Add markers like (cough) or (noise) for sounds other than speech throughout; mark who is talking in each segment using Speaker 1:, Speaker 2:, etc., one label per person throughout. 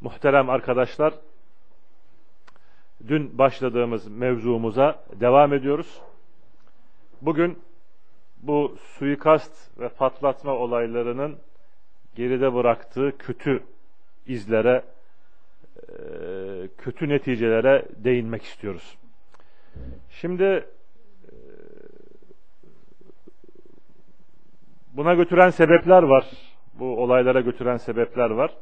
Speaker 1: Muhterem arkadaşlar, dün başladığımız mevzumuza devam ediyoruz. Bugün bu suikast ve patlatma olaylarının geride bıraktığı kötü izlere, e, kötü neticelere değinmek istiyoruz. Şimdi e, buna götüren sebepler var bu olaylara götüren sebepler var.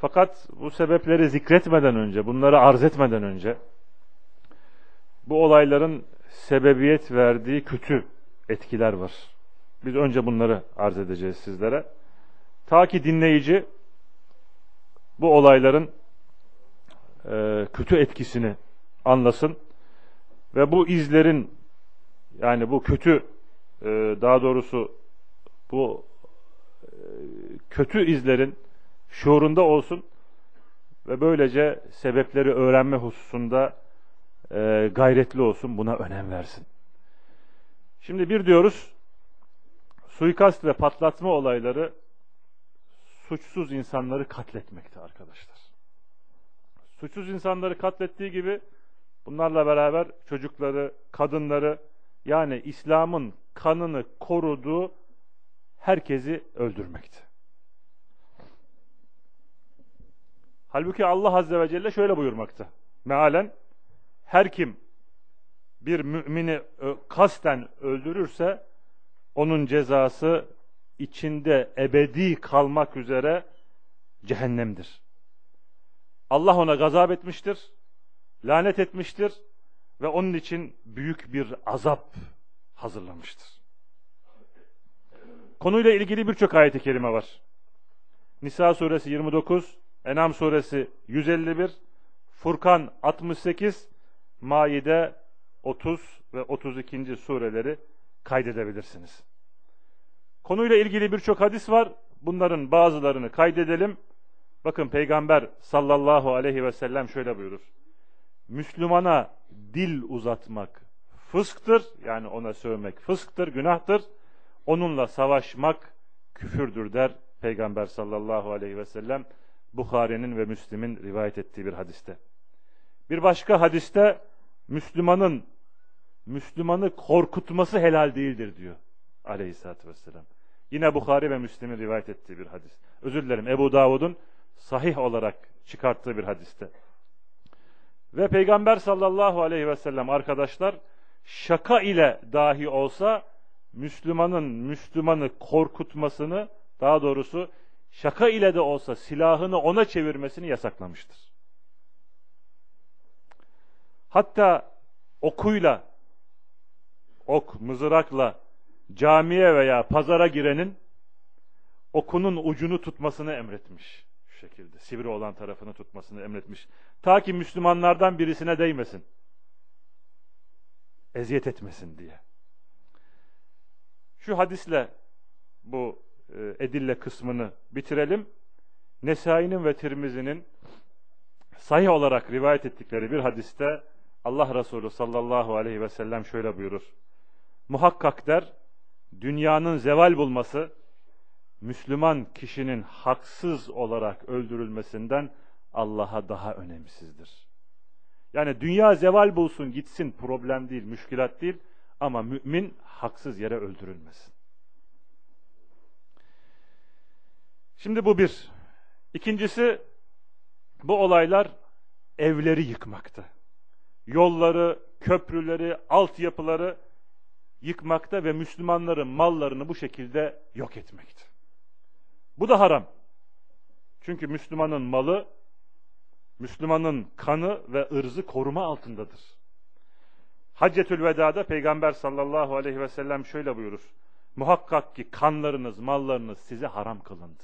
Speaker 1: Fakat bu sebepleri zikretmeden önce, bunları arz etmeden önce bu olayların sebebiyet verdiği kötü etkiler var. Biz önce bunları arz edeceğiz sizlere. Ta ki dinleyici bu olayların e, kötü etkisini anlasın ve bu izlerin yani bu kötü e, daha doğrusu bu kötü izlerin şuurunda olsun ve böylece sebepleri öğrenme hususunda e, gayretli olsun, buna önem versin. Şimdi bir diyoruz, suikast ve patlatma olayları suçsuz insanları katletmekte arkadaşlar. Suçsuz insanları katlettiği gibi bunlarla beraber çocukları, kadınları yani İslam'ın kanını koruduğu herkesi öldürmekti. Halbuki Allah Azze ve Celle şöyle buyurmakta. Mealen her kim bir mümini kasten öldürürse onun cezası içinde ebedi kalmak üzere cehennemdir. Allah ona gazap etmiştir, lanet etmiştir ve onun için büyük bir azap hazırlamıştır. Konuyla ilgili birçok ayet-i kerime var. Nisa suresi 29, Enam suresi 151, Furkan 68, Maide 30 ve 32. sureleri kaydedebilirsiniz. Konuyla ilgili birçok hadis var. Bunların bazılarını kaydedelim. Bakın Peygamber sallallahu aleyhi ve sellem şöyle buyurur. Müslümana dil uzatmak fısktır. Yani ona sövmek fısktır, günahtır. Onunla savaşmak küfürdür der Peygamber sallallahu aleyhi ve sellem. Bukhari'nin ve Müslim'in rivayet ettiği bir hadiste. Bir başka hadiste Müslümanın Müslümanı korkutması helal değildir diyor aleyhissalatü vesselam. Yine Bukhari ve Müslim'in rivayet ettiği bir hadis. Özür dilerim Ebu Davud'un sahih olarak çıkarttığı bir hadiste. Ve Peygamber sallallahu aleyhi ve sellem arkadaşlar şaka ile dahi olsa Müslümanın Müslümanı korkutmasını daha doğrusu şaka ile de olsa silahını ona çevirmesini yasaklamıştır. Hatta okuyla, ok, mızrakla camiye veya pazara girenin okunun ucunu tutmasını emretmiş. Şu şekilde sivri olan tarafını tutmasını emretmiş. Ta ki Müslümanlardan birisine değmesin. Eziyet etmesin diye. Şu hadisle bu edille kısmını bitirelim. Nesai'nin ve Tirmizi'nin sahih olarak rivayet ettikleri bir hadiste Allah Resulü sallallahu aleyhi ve sellem şöyle buyurur. Muhakkak der, dünyanın zeval bulması, Müslüman kişinin haksız olarak öldürülmesinden Allah'a daha önemsizdir. Yani dünya zeval bulsun gitsin problem değil, müşkilat değil ama mümin haksız yere öldürülmesin. Şimdi bu bir. İkincisi bu olaylar evleri yıkmakta. Yolları, köprüleri, altyapıları yıkmakta ve Müslümanların mallarını bu şekilde yok etmekte. Bu da haram. Çünkü Müslümanın malı, Müslümanın kanı ve ırzı koruma altındadır. Haccetül Veda'da Peygamber sallallahu aleyhi ve sellem şöyle buyurur. Muhakkak ki kanlarınız, mallarınız size haram kılındı.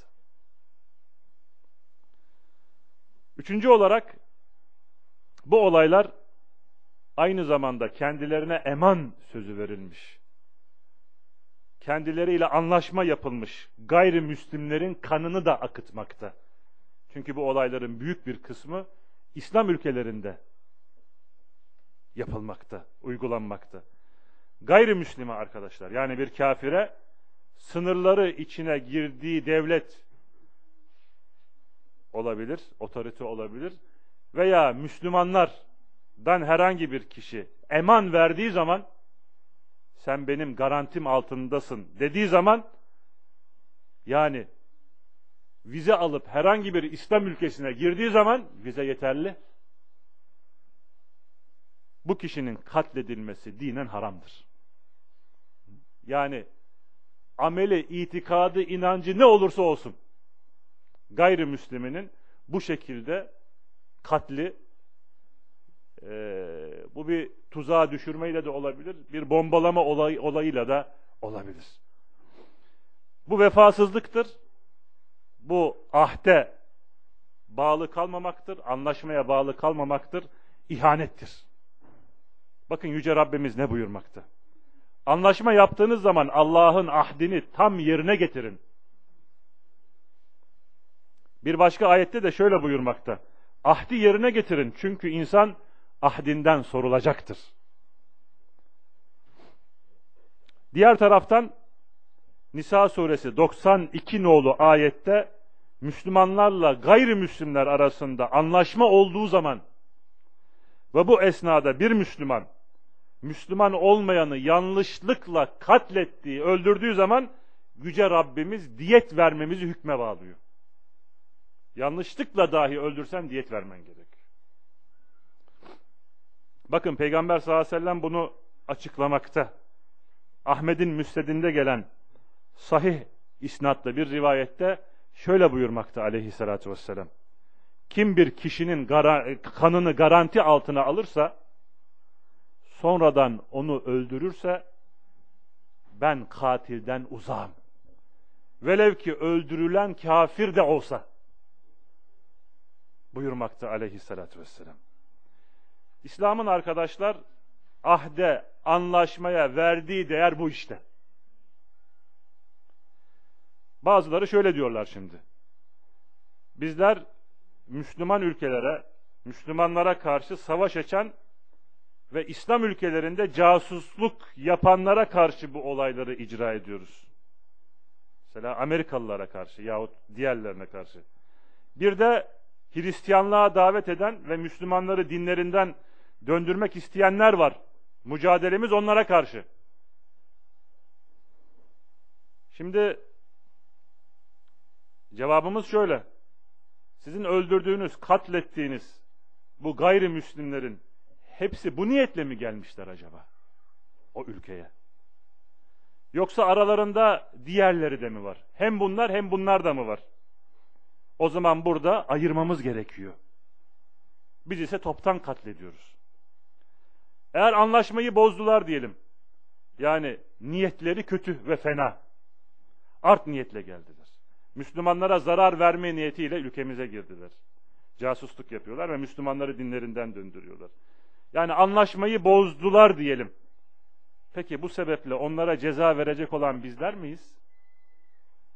Speaker 1: Üçüncü olarak bu olaylar aynı zamanda kendilerine eman sözü verilmiş. Kendileriyle anlaşma yapılmış gayrimüslimlerin kanını da akıtmakta. Çünkü bu olayların büyük bir kısmı İslam ülkelerinde yapılmakta, uygulanmakta. Gayrimüslime arkadaşlar yani bir kafire sınırları içine girdiği devlet olabilir, otorite olabilir veya Müslümanlardan herhangi bir kişi eman verdiği zaman sen benim garantim altındasın dediği zaman yani vize alıp herhangi bir İslam ülkesine girdiği zaman vize yeterli. Bu kişinin katledilmesi dinen haramdır. Yani ameli, itikadı, inancı ne olursa olsun gayrimüsliminin bu şekilde katli e, bu bir tuzağa düşürmeyle de olabilir, bir bombalama olay, olayıyla da olabilir. Bu vefasızlıktır. Bu ahde bağlı kalmamaktır, anlaşmaya bağlı kalmamaktır, ihanettir. Bakın Yüce Rabbimiz ne buyurmakta? Anlaşma yaptığınız zaman Allah'ın ahdini tam yerine getirin. Bir başka ayette de şöyle buyurmakta. Ahdi yerine getirin çünkü insan ahdinden sorulacaktır. Diğer taraftan Nisa suresi 92 nolu ayette Müslümanlarla gayrimüslimler arasında anlaşma olduğu zaman ve bu esnada bir Müslüman Müslüman olmayanı yanlışlıkla katlettiği, öldürdüğü zaman Yüce Rabbimiz diyet vermemizi hükme bağlıyor. Yanlışlıkla dahi öldürsen diyet vermen gerek. Bakın Peygamber sallallahu aleyhi ve sellem bunu açıklamakta. Ahmet'in müstedinde gelen sahih isnatlı bir rivayette şöyle buyurmakta aleyhissalatü vesselam. Kim bir kişinin gara kanını garanti altına alırsa, sonradan onu öldürürse, ben katilden uzağım. Velev ki öldürülen kafir de olsa, buyurmakta aleyhissalatü vesselam. İslam'ın arkadaşlar ahde, anlaşmaya verdiği değer bu işte. Bazıları şöyle diyorlar şimdi. Bizler Müslüman ülkelere, Müslümanlara karşı savaş açan ve İslam ülkelerinde casusluk yapanlara karşı bu olayları icra ediyoruz. Mesela Amerikalılara karşı yahut diğerlerine karşı. Bir de Hristiyanlığa davet eden ve Müslümanları dinlerinden döndürmek isteyenler var. Mücadelemiz onlara karşı. Şimdi cevabımız şöyle. Sizin öldürdüğünüz, katlettiğiniz bu gayrimüslimlerin hepsi bu niyetle mi gelmişler acaba? O ülkeye. Yoksa aralarında diğerleri de mi var? Hem bunlar hem bunlar da mı var? O zaman burada ayırmamız gerekiyor. Biz ise toptan katlediyoruz. Eğer anlaşmayı bozdular diyelim. Yani niyetleri kötü ve fena. Art niyetle geldiler. Müslümanlara zarar verme niyetiyle ülkemize girdiler. Casusluk yapıyorlar ve Müslümanları dinlerinden döndürüyorlar. Yani anlaşmayı bozdular diyelim. Peki bu sebeple onlara ceza verecek olan bizler miyiz?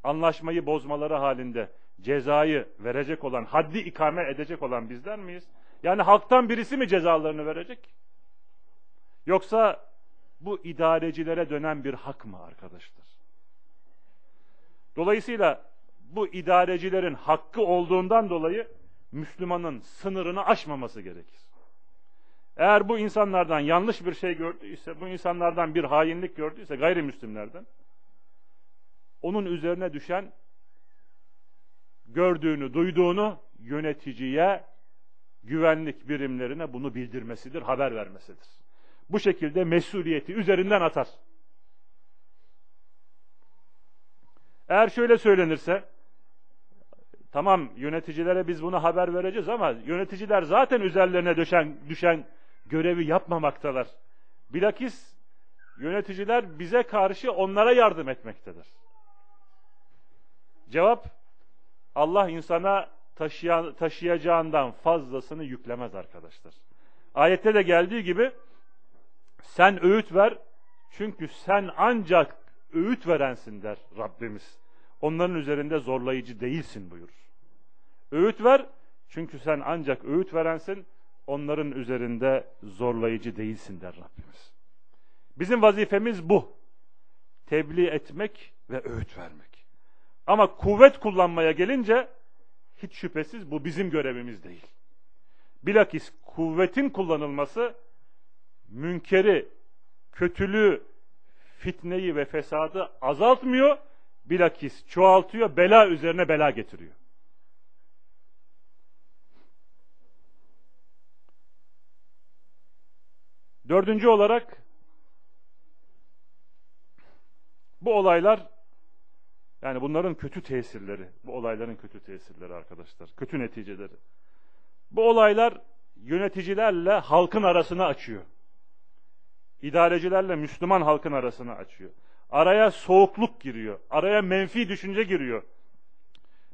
Speaker 1: Anlaşmayı bozmaları halinde cezayı verecek olan, haddi ikame edecek olan bizler miyiz? Yani halktan birisi mi cezalarını verecek? Yoksa bu idarecilere dönen bir hak mı arkadaşlar? Dolayısıyla bu idarecilerin hakkı olduğundan dolayı Müslümanın sınırını aşmaması gerekir. Eğer bu insanlardan yanlış bir şey gördüyse, bu insanlardan bir hainlik gördüyse gayrimüslimlerden, onun üzerine düşen gördüğünü, duyduğunu yöneticiye, güvenlik birimlerine bunu bildirmesidir, haber vermesidir. Bu şekilde mesuliyeti üzerinden atar. Eğer şöyle söylenirse, tamam yöneticilere biz bunu haber vereceğiz ama yöneticiler zaten üzerlerine düşen, düşen görevi yapmamaktalar. Bilakis yöneticiler bize karşı onlara yardım etmektedir. Cevap, Allah insana taşıyan, taşıyacağından fazlasını yüklemez arkadaşlar. Ayette de geldiği gibi sen öğüt ver çünkü sen ancak öğüt verensin der Rabbimiz. Onların üzerinde zorlayıcı değilsin buyurur. Öğüt ver çünkü sen ancak öğüt verensin onların üzerinde zorlayıcı değilsin der Rabbimiz. Bizim vazifemiz bu. Tebliğ etmek ve öğüt vermek. Ama kuvvet kullanmaya gelince hiç şüphesiz bu bizim görevimiz değil. Bilakis kuvvetin kullanılması münkeri, kötülüğü, fitneyi ve fesadı azaltmıyor, bilakis çoğaltıyor, bela üzerine bela getiriyor. Dördüncü olarak bu olaylar yani bunların kötü tesirleri, bu olayların kötü tesirleri arkadaşlar, kötü neticeleri. Bu olaylar yöneticilerle halkın arasını açıyor. İdarecilerle Müslüman halkın arasını açıyor. Araya soğukluk giriyor. Araya menfi düşünce giriyor.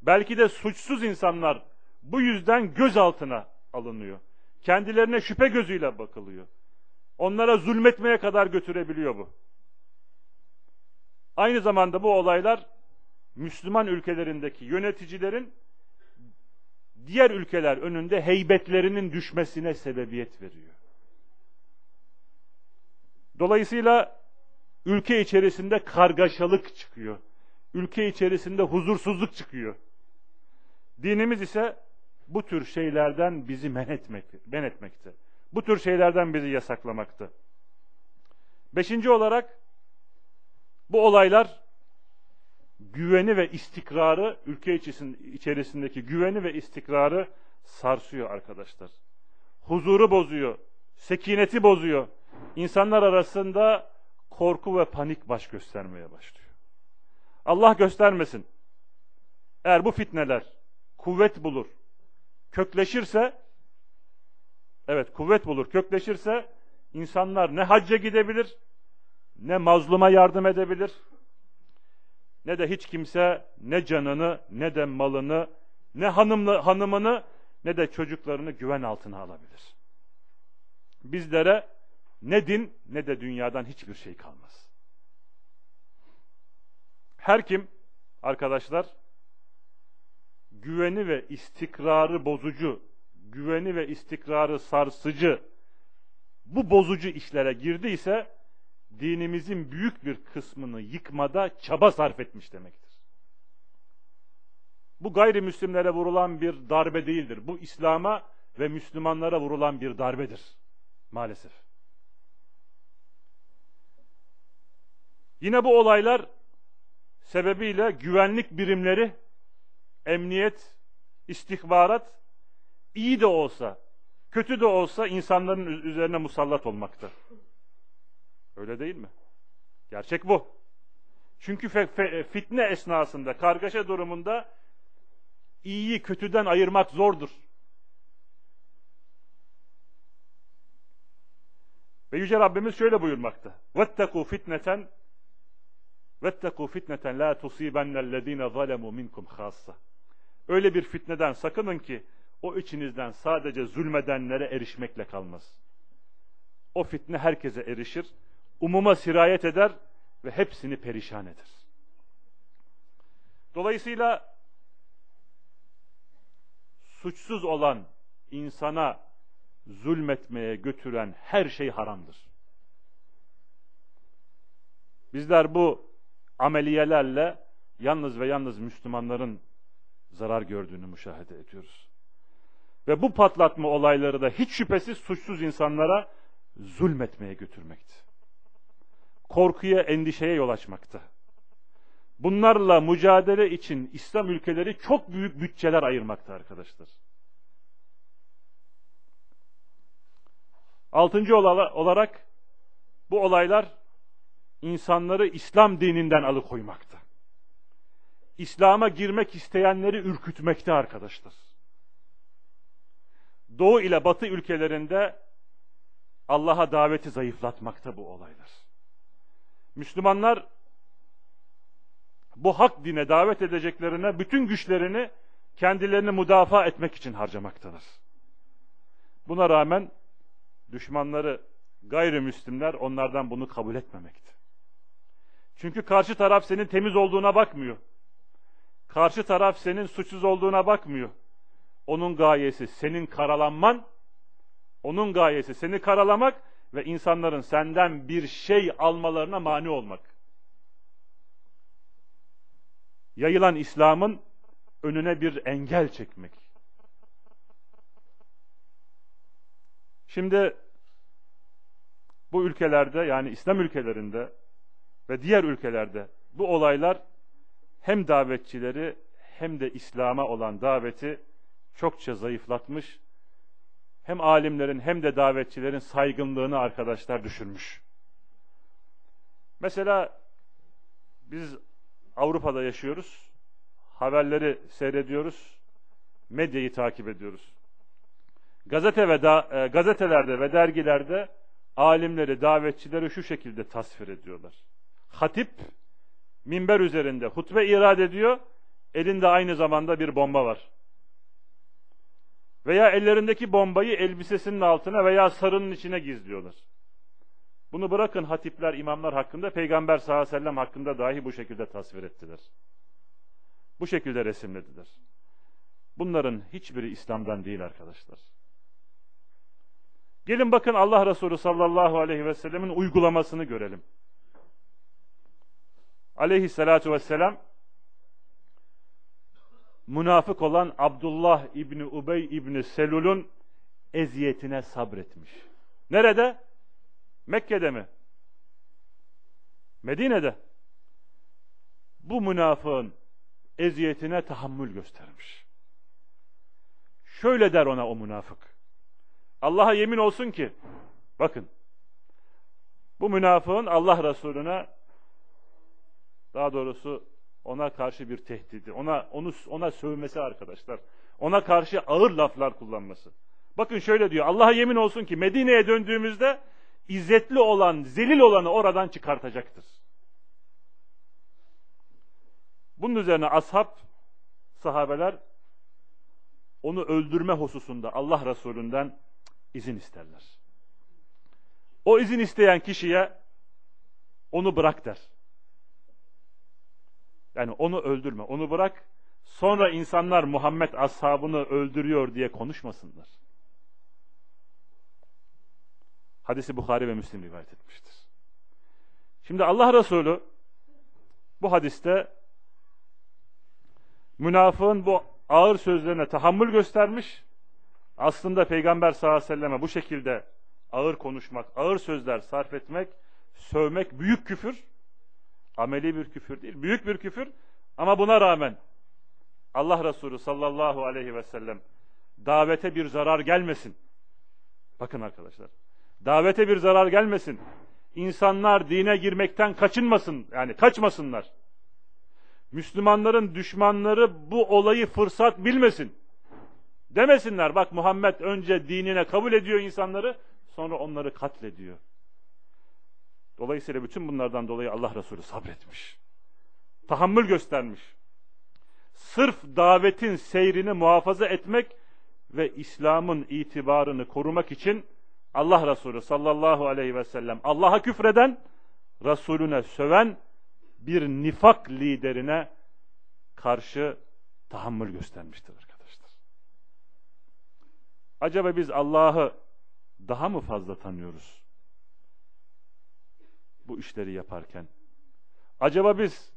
Speaker 1: Belki de suçsuz insanlar bu yüzden gözaltına alınıyor. Kendilerine şüphe gözüyle bakılıyor. Onlara zulmetmeye kadar götürebiliyor bu. Aynı zamanda bu olaylar Müslüman ülkelerindeki yöneticilerin diğer ülkeler önünde heybetlerinin düşmesine sebebiyet veriyor. Dolayısıyla ülke içerisinde kargaşalık çıkıyor. Ülke içerisinde huzursuzluk çıkıyor. Dinimiz ise bu tür şeylerden bizi men, etmek, men etmekte. Bu tür şeylerden bizi yasaklamakta. Beşinci olarak bu olaylar güveni ve istikrarı, ülke içerisindeki güveni ve istikrarı sarsıyor arkadaşlar. Huzuru bozuyor, sekineti bozuyor. İnsanlar arasında korku ve panik baş göstermeye başlıyor. Allah göstermesin. Eğer bu fitneler kuvvet bulur, kökleşirse, evet kuvvet bulur, kökleşirse insanlar ne hacca gidebilir, ne mazluma yardım edebilir, ne de hiç kimse ne canını, ne de malını, ne hanımlı, hanımını, ne de çocuklarını güven altına alabilir. Bizlere ne din ne de dünyadan hiçbir şey kalmaz. Her kim arkadaşlar güveni ve istikrarı bozucu, güveni ve istikrarı sarsıcı bu bozucu işlere girdiyse dinimizin büyük bir kısmını yıkmada çaba sarf etmiş demektir. Bu gayrimüslimlere vurulan bir darbe değildir. Bu İslam'a ve Müslümanlara vurulan bir darbedir. Maalesef. Yine bu olaylar sebebiyle güvenlik birimleri, emniyet, istihbarat iyi de olsa, kötü de olsa insanların üzerine musallat olmakta. Öyle değil mi? Gerçek bu. Çünkü fitne esnasında, kargaşa durumunda iyiyi kötüden ayırmak zordur. Ve Yüce Rabbimiz şöyle buyurmakta. وَاتَّقُوا fitneten وَاتَّقُوا fitneten la tusibennellezine zalemu minkum khassa. Öyle bir fitneden sakının ki o içinizden sadece zulmedenlere erişmekle kalmaz. O fitne herkese erişir umuma sirayet eder ve hepsini perişan eder. Dolayısıyla suçsuz olan insana zulmetmeye götüren her şey haramdır. Bizler bu ameliyelerle yalnız ve yalnız Müslümanların zarar gördüğünü müşahede ediyoruz. Ve bu patlatma olayları da hiç şüphesiz suçsuz insanlara zulmetmeye götürmekti korkuya, endişeye yol açmakta. Bunlarla mücadele için İslam ülkeleri çok büyük bütçeler ayırmakta arkadaşlar. Altıncı olarak bu olaylar insanları İslam dininden alıkoymakta. İslam'a girmek isteyenleri ürkütmekte arkadaşlar. Doğu ile Batı ülkelerinde Allah'a daveti zayıflatmakta bu olaylar. Müslümanlar bu hak dine davet edeceklerine bütün güçlerini kendilerini müdafaa etmek için harcamaktadır. Buna rağmen düşmanları gayrimüslimler onlardan bunu kabul etmemekte. Çünkü karşı taraf senin temiz olduğuna bakmıyor. Karşı taraf senin suçsuz olduğuna bakmıyor. Onun gayesi senin karalanman, onun gayesi seni karalamak ve insanların senden bir şey almalarına mani olmak. Yayılan İslam'ın önüne bir engel çekmek. Şimdi bu ülkelerde yani İslam ülkelerinde ve diğer ülkelerde bu olaylar hem davetçileri hem de İslam'a olan daveti çokça zayıflatmış. Hem alimlerin hem de davetçilerin saygınlığını arkadaşlar düşürmüş. Mesela biz Avrupa'da yaşıyoruz. Haberleri seyrediyoruz. Medyayı takip ediyoruz. Gazete ve da, e, gazetelerde ve dergilerde alimleri, davetçileri şu şekilde tasvir ediyorlar. Hatip minber üzerinde hutbe irad ediyor. Elinde aynı zamanda bir bomba var. Veya ellerindeki bombayı elbisesinin altına veya sarının içine gizliyorlar. Bunu bırakın hatipler, imamlar hakkında, Peygamber sallallahu aleyhi ve sellem hakkında dahi bu şekilde tasvir ettiler. Bu şekilde resimlediler. Bunların hiçbiri İslam'dan değil arkadaşlar. Gelin bakın Allah Resulü sallallahu aleyhi ve sellemin uygulamasını görelim. Aleyhissalatu vesselam münafık olan Abdullah İbni Ubey İbni Selul'un eziyetine sabretmiş. Nerede? Mekke'de mi? Medine'de. Bu münafığın eziyetine tahammül göstermiş. Şöyle der ona o münafık. Allah'a yemin olsun ki, bakın, bu münafığın Allah Resulüne, daha doğrusu ona karşı bir tehdidi, ona onu ona sövmesi arkadaşlar. Ona karşı ağır laflar kullanması. Bakın şöyle diyor. Allah'a yemin olsun ki Medine'ye döndüğümüzde izzetli olan, zelil olanı oradan çıkartacaktır. Bunun üzerine ashab, sahabeler onu öldürme hususunda Allah Resulü'nden izin isterler. O izin isteyen kişiye onu bırak der. Yani onu öldürme, onu bırak. Sonra insanlar Muhammed ashabını öldürüyor diye konuşmasınlar. Hadisi Bukhari ve Müslim rivayet etmiştir. Şimdi Allah Resulü bu hadiste münafığın bu ağır sözlerine tahammül göstermiş. Aslında Peygamber sallallahu aleyhi ve selleme bu şekilde ağır konuşmak, ağır sözler sarf etmek, sövmek büyük küfür. Ameli bir küfür değil, büyük bir küfür. Ama buna rağmen Allah Resulü sallallahu aleyhi ve sellem davete bir zarar gelmesin. Bakın arkadaşlar. Davete bir zarar gelmesin. İnsanlar dine girmekten kaçınmasın. Yani kaçmasınlar. Müslümanların düşmanları bu olayı fırsat bilmesin. Demesinler bak Muhammed önce dinine kabul ediyor insanları sonra onları katlediyor. Dolayısıyla bütün bunlardan dolayı Allah Resulü sabretmiş. Tahammül göstermiş. Sırf davetin seyrini muhafaza etmek ve İslam'ın itibarını korumak için Allah Resulü sallallahu aleyhi ve sellem Allah'a küfreden, Resulüne söven bir nifak liderine karşı tahammül göstermiştir arkadaşlar. Acaba biz Allah'ı daha mı fazla tanıyoruz? Bu işleri yaparken. Acaba biz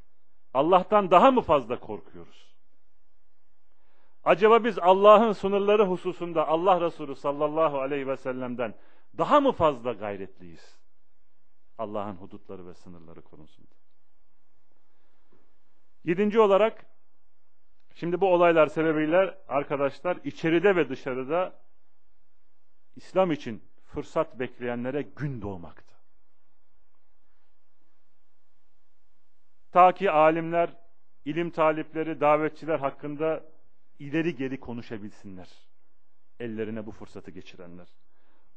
Speaker 1: Allah'tan daha mı fazla korkuyoruz? Acaba biz Allah'ın sınırları hususunda Allah Resulü sallallahu aleyhi ve sellem'den daha mı fazla gayretliyiz? Allah'ın hudutları ve sınırları konusunda. Yedinci olarak, şimdi bu olaylar sebebiyle arkadaşlar içeride ve dışarıda İslam için fırsat bekleyenlere gün doğmakta. Ta ki alimler, ilim talipleri, davetçiler hakkında ileri geri konuşabilsinler. Ellerine bu fırsatı geçirenler.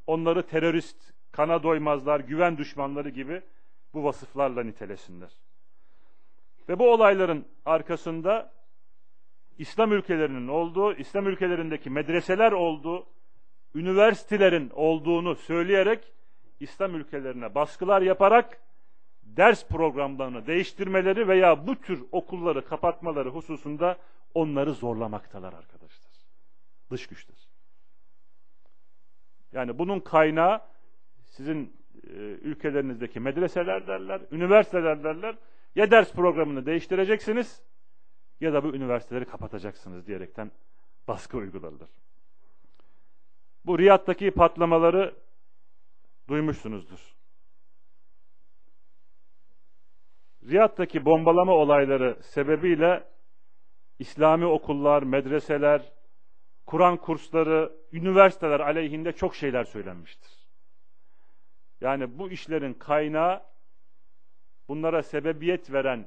Speaker 1: Onları terörist, kana doymazlar, güven düşmanları gibi bu vasıflarla nitelesinler. Ve bu olayların arkasında İslam ülkelerinin olduğu, İslam ülkelerindeki medreseler olduğu, üniversitelerin olduğunu söyleyerek İslam ülkelerine baskılar yaparak ders programlarını değiştirmeleri veya bu tür okulları kapatmaları hususunda onları zorlamaktalar arkadaşlar. Dış güçler. Yani bunun kaynağı sizin e, ülkelerinizdeki medreseler derler, üniversiteler derler. Ya ders programını değiştireceksiniz ya da bu üniversiteleri kapatacaksınız diyerekten baskı uygulanır. Bu Riyad'daki patlamaları duymuşsunuzdur. Riyad'daki bombalama olayları sebebiyle İslami okullar, medreseler, Kur'an kursları, üniversiteler aleyhinde çok şeyler söylenmiştir. Yani bu işlerin kaynağı bunlara sebebiyet veren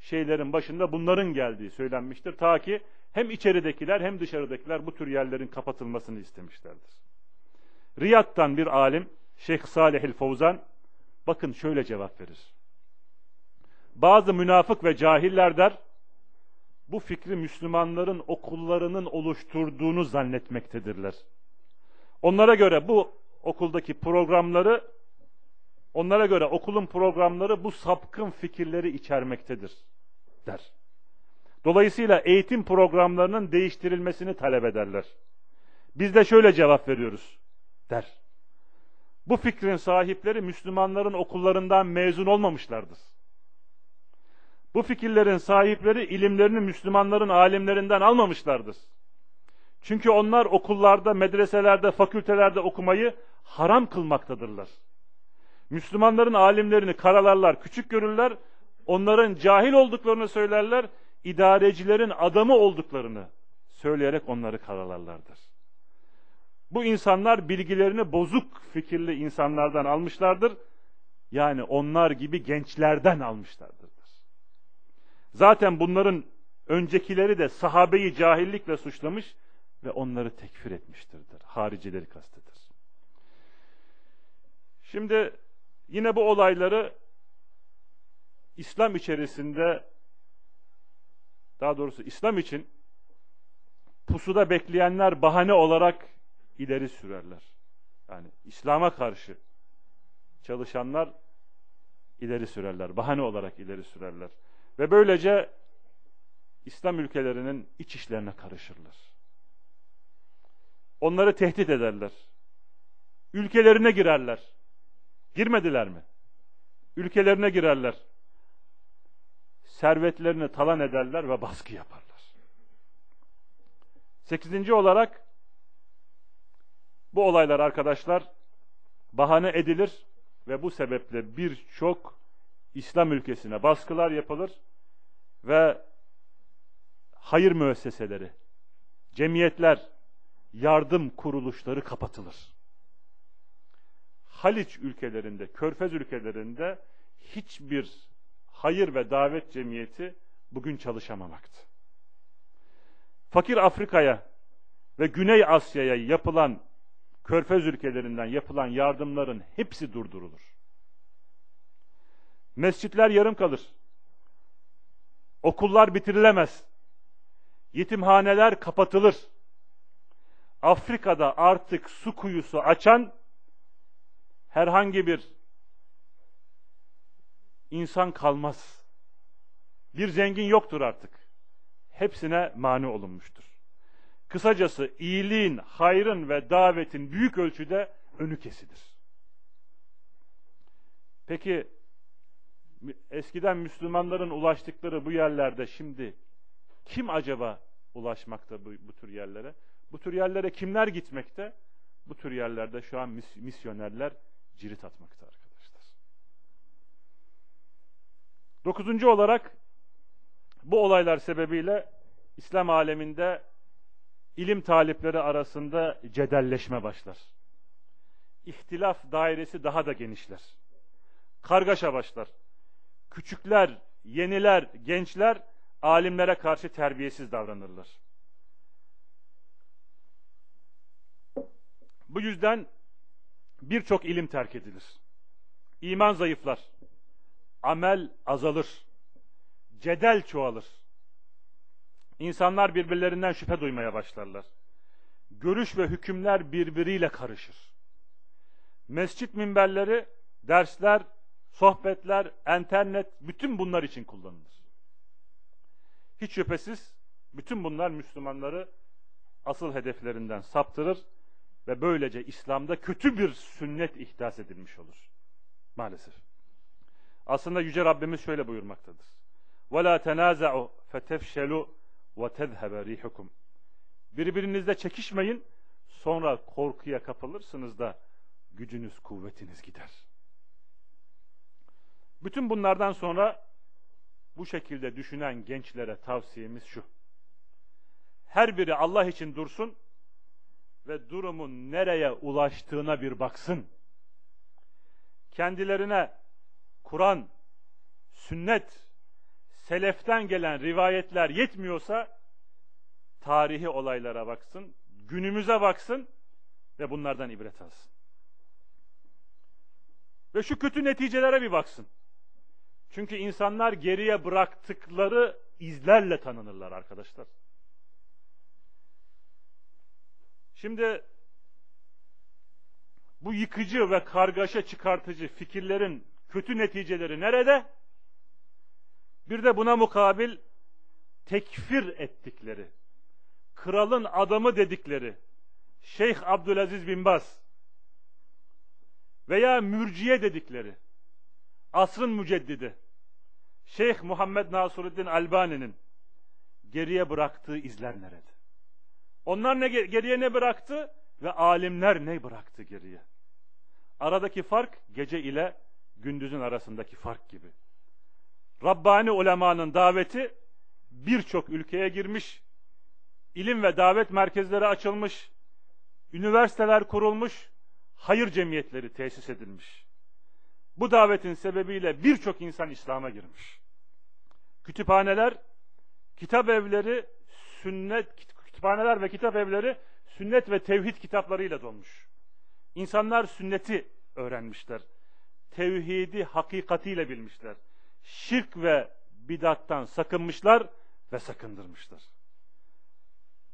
Speaker 1: şeylerin başında bunların geldiği söylenmiştir. Ta ki hem içeridekiler hem dışarıdakiler bu tür yerlerin kapatılmasını istemişlerdir. Riyad'dan bir alim Şeyh Salih el Fovzan bakın şöyle cevap verir. Bazı münafık ve cahiller der bu fikri Müslümanların okullarının oluşturduğunu zannetmektedirler. Onlara göre bu okuldaki programları onlara göre okulun programları bu sapkın fikirleri içermektedir der. Dolayısıyla eğitim programlarının değiştirilmesini talep ederler. Biz de şöyle cevap veriyoruz der. Bu fikrin sahipleri Müslümanların okullarından mezun olmamışlardır. Bu fikirlerin sahipleri ilimlerini Müslümanların alimlerinden almamışlardır. Çünkü onlar okullarda, medreselerde, fakültelerde okumayı haram kılmaktadırlar. Müslümanların alimlerini karalarlar, küçük görürler, onların cahil olduklarını söylerler, idarecilerin adamı olduklarını söyleyerek onları karalarlardır. Bu insanlar bilgilerini bozuk fikirli insanlardan almışlardır. Yani onlar gibi gençlerden almışlardır. Zaten bunların öncekileri de sahabeyi cahillikle suçlamış ve onları tekfir etmiştirdir. Haricileri kastedir. Şimdi yine bu olayları İslam içerisinde daha doğrusu İslam için pusuda bekleyenler bahane olarak ileri sürerler. Yani İslam'a karşı çalışanlar ileri sürerler. Bahane olarak ileri sürerler. Ve böylece İslam ülkelerinin iç işlerine karışırlar. Onları tehdit ederler. Ülkelerine girerler. Girmediler mi? Ülkelerine girerler. Servetlerini talan ederler ve baskı yaparlar. Sekizinci olarak bu olaylar arkadaşlar bahane edilir ve bu sebeple birçok İslam ülkesine baskılar yapılır ve hayır müesseseleri, cemiyetler, yardım kuruluşları kapatılır. Haliç ülkelerinde, Körfez ülkelerinde hiçbir hayır ve davet cemiyeti bugün çalışamamaktı. Fakir Afrika'ya ve Güney Asya'ya yapılan Körfez ülkelerinden yapılan yardımların hepsi durdurulur. Mescitler yarım kalır. Okullar bitirilemez. Yetimhaneler kapatılır. Afrika'da artık su kuyusu açan herhangi bir insan kalmaz. Bir zengin yoktur artık. Hepsine mani olunmuştur. Kısacası iyiliğin, hayrın ve davetin büyük ölçüde önü kesilir. Peki eskiden Müslümanların ulaştıkları bu yerlerde şimdi kim acaba ulaşmakta bu, bu tür yerlere? Bu tür yerlere kimler gitmekte? Bu tür yerlerde şu an mis misyonerler cirit atmakta arkadaşlar. Dokuzuncu olarak bu olaylar sebebiyle İslam aleminde ilim talipleri arasında cedelleşme başlar. İhtilaf dairesi daha da genişler. Kargaşa başlar küçükler, yeniler, gençler alimlere karşı terbiyesiz davranırlar. Bu yüzden birçok ilim terk edilir. İman zayıflar. Amel azalır. Cedel çoğalır. İnsanlar birbirlerinden şüphe duymaya başlarlar. Görüş ve hükümler birbiriyle karışır. Mescit minberleri, dersler, sohbetler, internet bütün bunlar için kullanılır. Hiç şüphesiz bütün bunlar Müslümanları asıl hedeflerinden saptırır ve böylece İslam'da kötü bir sünnet ihdas edilmiş olur. Maalesef. Aslında Yüce Rabbimiz şöyle buyurmaktadır. وَلَا تَنَازَعُوا فَتَفْشَلُوا وَتَذْهَبَ رِيحُكُمْ Birbirinizle çekişmeyin, sonra korkuya kapılırsınız da gücünüz, kuvvetiniz gider. Bütün bunlardan sonra bu şekilde düşünen gençlere tavsiyemiz şu. Her biri Allah için dursun ve durumun nereye ulaştığına bir baksın. Kendilerine Kur'an, sünnet, seleften gelen rivayetler yetmiyorsa tarihi olaylara baksın, günümüze baksın ve bunlardan ibret alsın. Ve şu kötü neticelere bir baksın. Çünkü insanlar geriye bıraktıkları izlerle tanınırlar arkadaşlar. Şimdi bu yıkıcı ve kargaşa çıkartıcı fikirlerin kötü neticeleri nerede? Bir de buna mukabil tekfir ettikleri, kralın adamı dedikleri Şeyh Abdülaziz bin Baz veya mürciye dedikleri asrın müceddidi Şeyh Muhammed Nasuruddin Albani'nin geriye bıraktığı izler nerede? Onlar ne geriye ne bıraktı ve alimler ne bıraktı geriye? Aradaki fark gece ile gündüzün arasındaki fark gibi. Rabbani ulemanın daveti birçok ülkeye girmiş, ilim ve davet merkezleri açılmış, üniversiteler kurulmuş, hayır cemiyetleri tesis edilmiş. Bu davetin sebebiyle birçok insan İslam'a girmiş. Kütüphaneler, kitap evleri, sünnet, kütüphaneler ve kitap evleri sünnet ve tevhid kitaplarıyla dolmuş. İnsanlar sünneti öğrenmişler. Tevhidi hakikatiyle bilmişler. Şirk ve bidattan sakınmışlar ve sakındırmışlar.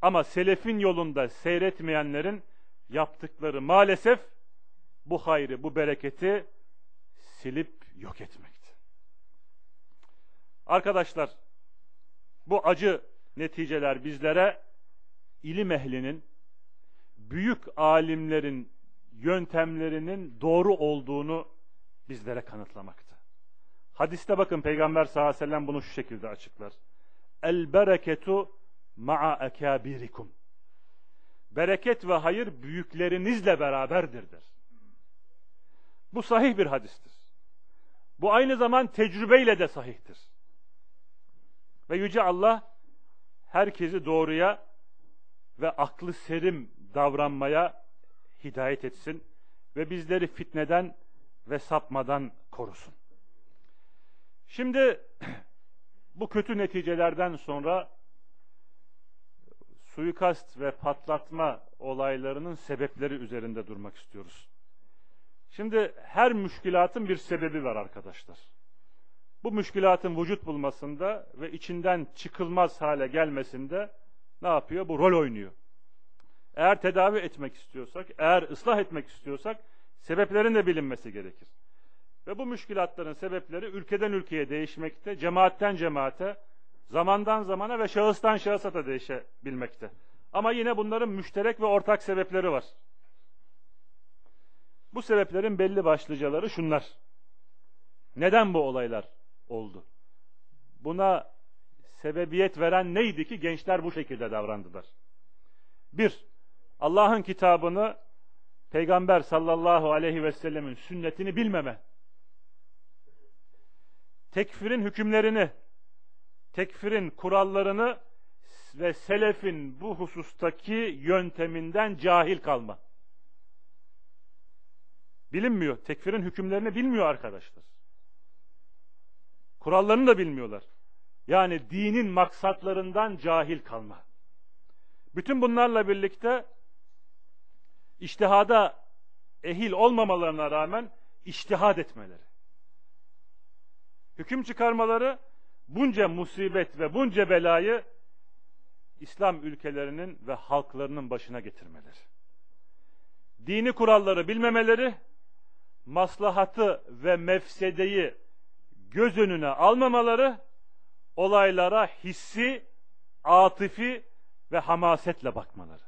Speaker 1: Ama selefin yolunda seyretmeyenlerin yaptıkları maalesef bu hayrı, bu bereketi silip yok etmekti. Arkadaşlar, bu acı neticeler bizlere ilim ehlinin, büyük alimlerin yöntemlerinin doğru olduğunu bizlere kanıtlamakta. Hadiste bakın Peygamber sallallahu aleyhi ve sellem bunu şu şekilde açıklar. El bereketu ma'a ekabirikum. Bereket ve hayır büyüklerinizle beraberdir der. Bu sahih bir hadistir. Bu aynı zaman tecrübeyle de sahihtir. Ve Yüce Allah herkesi doğruya ve aklı serim davranmaya hidayet etsin ve bizleri fitneden ve sapmadan korusun. Şimdi (clears throat) bu kötü neticelerden sonra suikast ve patlatma olaylarının sebepleri üzerinde durmak istiyoruz. Şimdi her müşkilatın bir sebebi var arkadaşlar. Bu müşkilatın vücut bulmasında ve içinden çıkılmaz hale gelmesinde ne yapıyor? Bu rol oynuyor. Eğer tedavi etmek istiyorsak, eğer ıslah etmek istiyorsak sebeplerin de bilinmesi gerekir. Ve bu müşkilatların sebepleri ülkeden ülkeye değişmekte, cemaatten cemaate, zamandan zamana ve şahıstan şahısa da değişebilmekte. Ama yine bunların müşterek ve ortak sebepleri var. Bu sebeplerin belli başlıcaları şunlar. Neden bu olaylar oldu? Buna sebebiyet veren neydi ki gençler bu şekilde davrandılar? Bir, Allah'ın kitabını, Peygamber sallallahu aleyhi ve sellemin sünnetini bilmeme. Tekfirin hükümlerini, tekfirin kurallarını ve selefin bu husustaki yönteminden cahil kalma. Bilinmiyor. Tekfirin hükümlerini bilmiyor arkadaşlar. Kurallarını da bilmiyorlar. Yani dinin maksatlarından cahil kalma. Bütün bunlarla birlikte iştihada ehil olmamalarına rağmen iştihad etmeleri. Hüküm çıkarmaları bunca musibet ve bunca belayı İslam ülkelerinin ve halklarının başına getirmeleri. Dini kuralları bilmemeleri, maslahatı ve mefsedeyi göz önüne almamaları, olaylara hissi, atifi ve hamasetle bakmaları.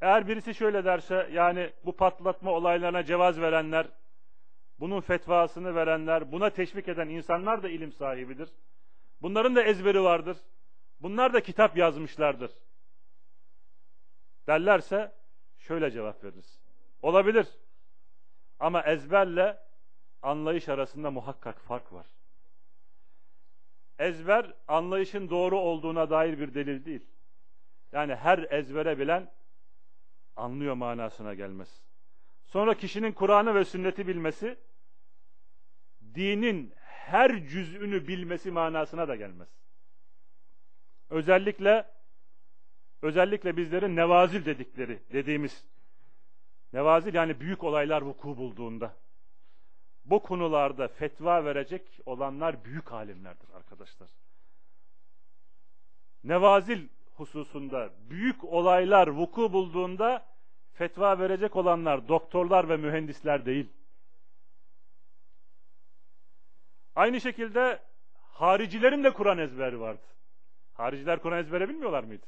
Speaker 1: Eğer birisi şöyle derse, yani bu patlatma olaylarına cevaz verenler, bunun fetvasını verenler, buna teşvik eden insanlar da ilim sahibidir. Bunların da ezberi vardır. Bunlar da kitap yazmışlardır. Derlerse şöyle cevap veririz. Olabilir. Ama ezberle anlayış arasında muhakkak fark var. Ezber anlayışın doğru olduğuna dair bir delil değil. Yani her ezbere bilen anlıyor manasına gelmez. Sonra kişinin Kur'an'ı ve sünneti bilmesi dinin her cüz'ünü bilmesi manasına da gelmez. Özellikle özellikle bizlerin nevazil dedikleri dediğimiz nevazil yani büyük olaylar vuku bulduğunda bu konularda fetva verecek olanlar büyük alimlerdir arkadaşlar. Nevazil hususunda büyük olaylar vuku bulduğunda fetva verecek olanlar doktorlar ve mühendisler değil. Aynı şekilde haricilerin de Kur'an ezberi vardı. Hariciler Kur'an ezbere bilmiyorlar mıydı?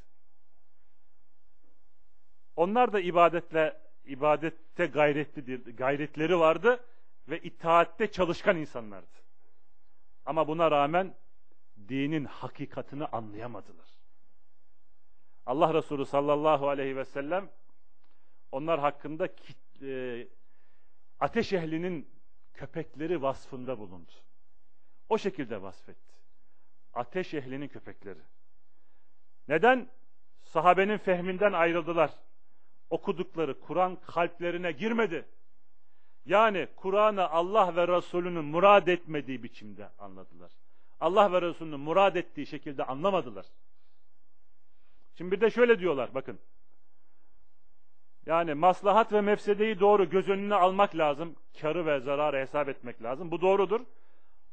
Speaker 1: Onlar da ibadetle ibadette gayretli gayretleri vardı ve itaatte çalışkan insanlardı. Ama buna rağmen dinin hakikatini anlayamadılar. Allah Resulü sallallahu aleyhi ve sellem onlar hakkında e, ateş ehlinin köpekleri vasfında bulundu. O şekilde vasfetti. Ateş ehlinin köpekleri. Neden? Sahabenin fehminden ayrıldılar. Okudukları Kur'an kalplerine girmedi. Yani Kur'an'ı Allah ve Resulünün murad etmediği biçimde anladılar. Allah ve Resulünün murad ettiği şekilde anlamadılar. Şimdi bir de şöyle diyorlar bakın. Yani maslahat ve mefsedeyi doğru göz önüne almak lazım. Karı ve zararı hesap etmek lazım. Bu doğrudur.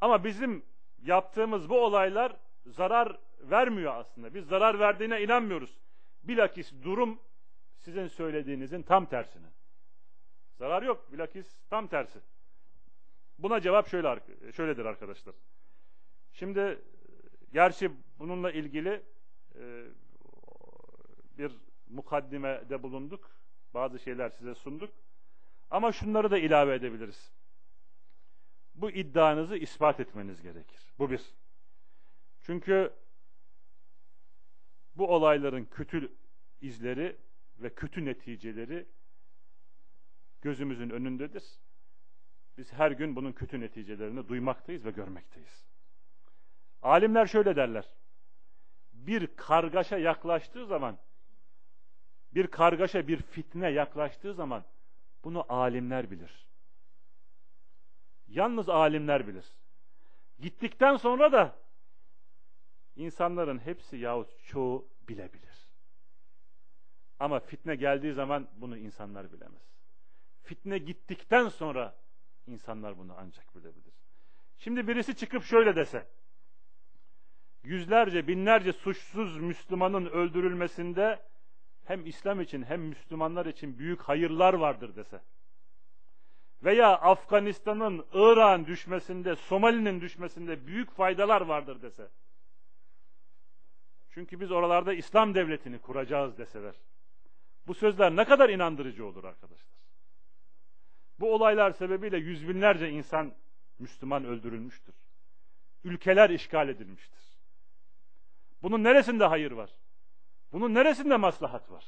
Speaker 1: Ama bizim yaptığımız bu olaylar zarar vermiyor aslında. Biz zarar verdiğine inanmıyoruz. Bilakis durum sizin söylediğinizin tam tersine. Zarar yok. Bilakis tam tersi. Buna cevap şöyle şöyledir arkadaşlar. Şimdi gerçi bununla ilgili e, bir mukaddimede bulunduk. Bazı şeyler size sunduk. Ama şunları da ilave edebiliriz. Bu iddianızı ispat etmeniz gerekir. Bu bir. Çünkü bu olayların kötü izleri ve kötü neticeleri gözümüzün önündedir. Biz her gün bunun kötü neticelerini duymaktayız ve görmekteyiz. Alimler şöyle derler. Bir kargaşa yaklaştığı zaman, bir kargaşa, bir fitne yaklaştığı zaman bunu alimler bilir. Yalnız alimler bilir. Gittikten sonra da insanların hepsi yahut çoğu bilebilir. Ama fitne geldiği zaman bunu insanlar bilemez. Fitne gittikten sonra insanlar bunu ancak bilebilir. Şimdi birisi çıkıp şöyle dese, yüzlerce, binlerce suçsuz Müslümanın öldürülmesinde hem İslam için hem Müslümanlar için büyük hayırlar vardır dese, veya Afganistan'ın, Irak'ın düşmesinde, Somali'nin düşmesinde büyük faydalar vardır dese, çünkü biz oralarda İslam devletini kuracağız deseler, bu sözler ne kadar inandırıcı olur arkadaşlar. Bu olaylar sebebiyle yüz binlerce insan Müslüman öldürülmüştür. Ülkeler işgal edilmiştir. Bunun neresinde hayır var? Bunun neresinde maslahat var?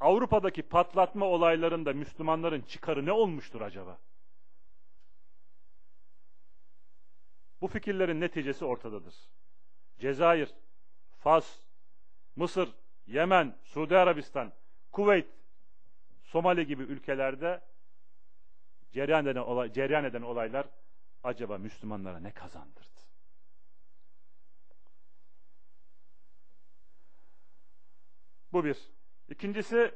Speaker 1: Avrupa'daki patlatma olaylarında Müslümanların çıkarı ne olmuştur acaba? Bu fikirlerin neticesi ortadadır. Cezayir, Fas, Mısır, Yemen, Suudi Arabistan, Kuveyt, Somali gibi ülkelerde cereyan eden, olay, cereyan eden olaylar acaba Müslümanlara ne kazandırdı? Bu bir. İkincisi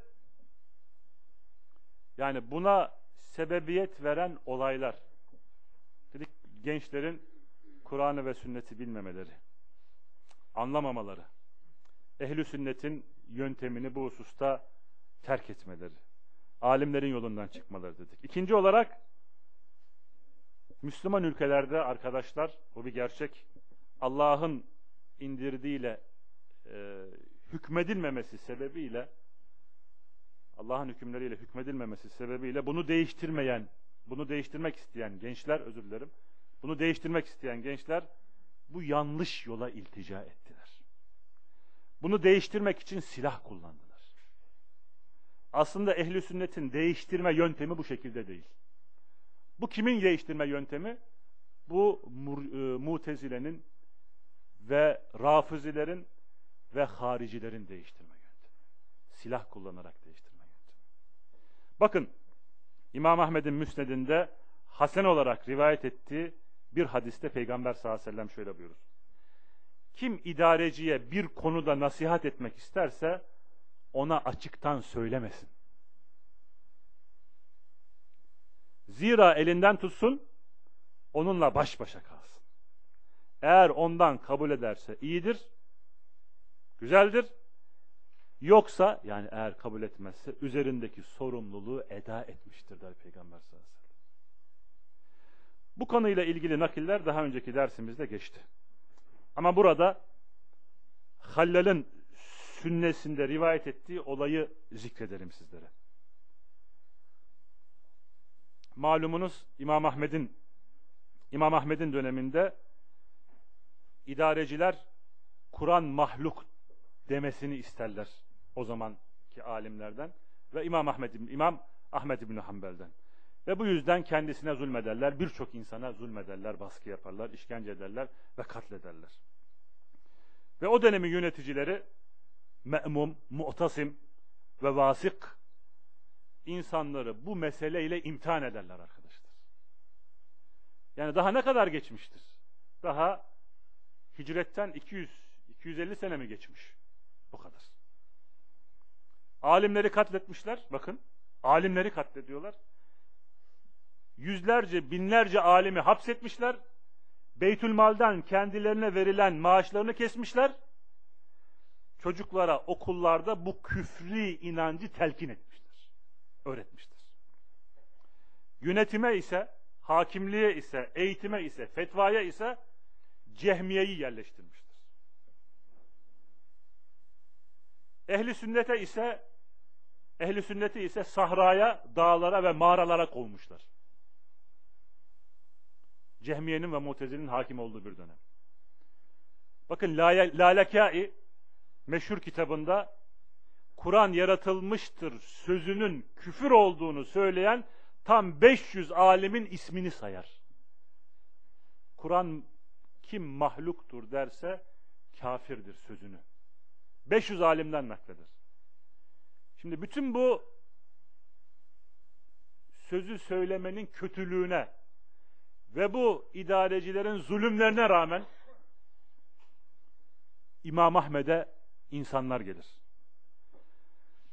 Speaker 1: yani buna sebebiyet veren olaylar. Dedik gençlerin Kur'an'ı ve sünneti bilmemeleri, anlamamaları, ehli sünnetin yöntemini bu hususta terk etmeleri, alimlerin yolundan çıkmaları dedik. İkinci olarak Müslüman ülkelerde arkadaşlar bu bir gerçek. Allah'ın indirdiğiyle e, hükmedilmemesi sebebiyle Allah'ın hükümleriyle hükmedilmemesi sebebiyle bunu değiştirmeyen, bunu değiştirmek isteyen gençler özür dilerim. Bunu değiştirmek isteyen gençler bu yanlış yola iltica ettiler. Bunu değiştirmek için silah kullandılar. Aslında ehli sünnetin değiştirme yöntemi bu şekilde değil. Bu kimin değiştirme yöntemi? Bu e, mutezilenin ve rafizilerin ve haricilerin değiştirme yöntemi. Silah kullanarak değiştirme yöntemi. Bakın İmam Ahmed'in müsnedinde Hasen olarak rivayet ettiği bir hadiste Peygamber sallallahu aleyhi ve sellem şöyle buyurur. Kim idareciye bir konuda nasihat etmek isterse ona açıktan söylemesin. Zira elinden tutsun, onunla baş başa kalsın. Eğer ondan kabul ederse iyidir, güzeldir. Yoksa yani eğer kabul etmezse üzerindeki sorumluluğu eda etmiştir der Peygamber sallallahu aleyhi ve sellem. Bu konuyla ilgili nakiller daha önceki dersimizde geçti. Ama burada Hallal'ın sünnesinde rivayet ettiği olayı zikrederim sizlere. Malumunuz İmam Ahmed'in İmam Ahmed'in döneminde idareciler Kur'an mahluk demesini isterler o zamanki alimlerden ve İmam Ahmed İmam Ahmed İbn Hanbel'den. Ve bu yüzden kendisine zulmederler, birçok insana zulmederler, baskı yaparlar, işkence ederler ve katlederler. Ve o dönemin yöneticileri Me'mum, Mu'tasim ve Vasık insanları bu meseleyle imtihan ederler arkadaşlar. Yani daha ne kadar geçmiştir? Daha hicretten 200 250 sene mi geçmiş? Bu kadar. Alimleri katletmişler. Bakın. Alimleri katlediyorlar. Yüzlerce, binlerce alimi hapsetmişler. Beytülmal'den kendilerine verilen maaşlarını kesmişler. Çocuklara okullarda bu küfri inancı telkin etmiştir. Öğretmiştir. Yönetime ise, hakimliğe ise, eğitime ise, fetvaya ise cehmiyeyi yerleştirmiştir. Ehli sünnete ise ehli sünneti ise sahraya, dağlara ve mağaralara kovmuşlar. Cehmiye'nin ve Mutezile'nin hakim olduğu bir dönem. Bakın Lalekai meşhur kitabında Kur'an yaratılmıştır sözünün küfür olduğunu söyleyen tam 500 alimin ismini sayar. Kur'an kim mahluktur derse kafirdir sözünü. 500 alimden nakleder. Şimdi bütün bu sözü söylemenin kötülüğüne ve bu idarecilerin zulümlerine rağmen İmam Ahmed'e insanlar gelir.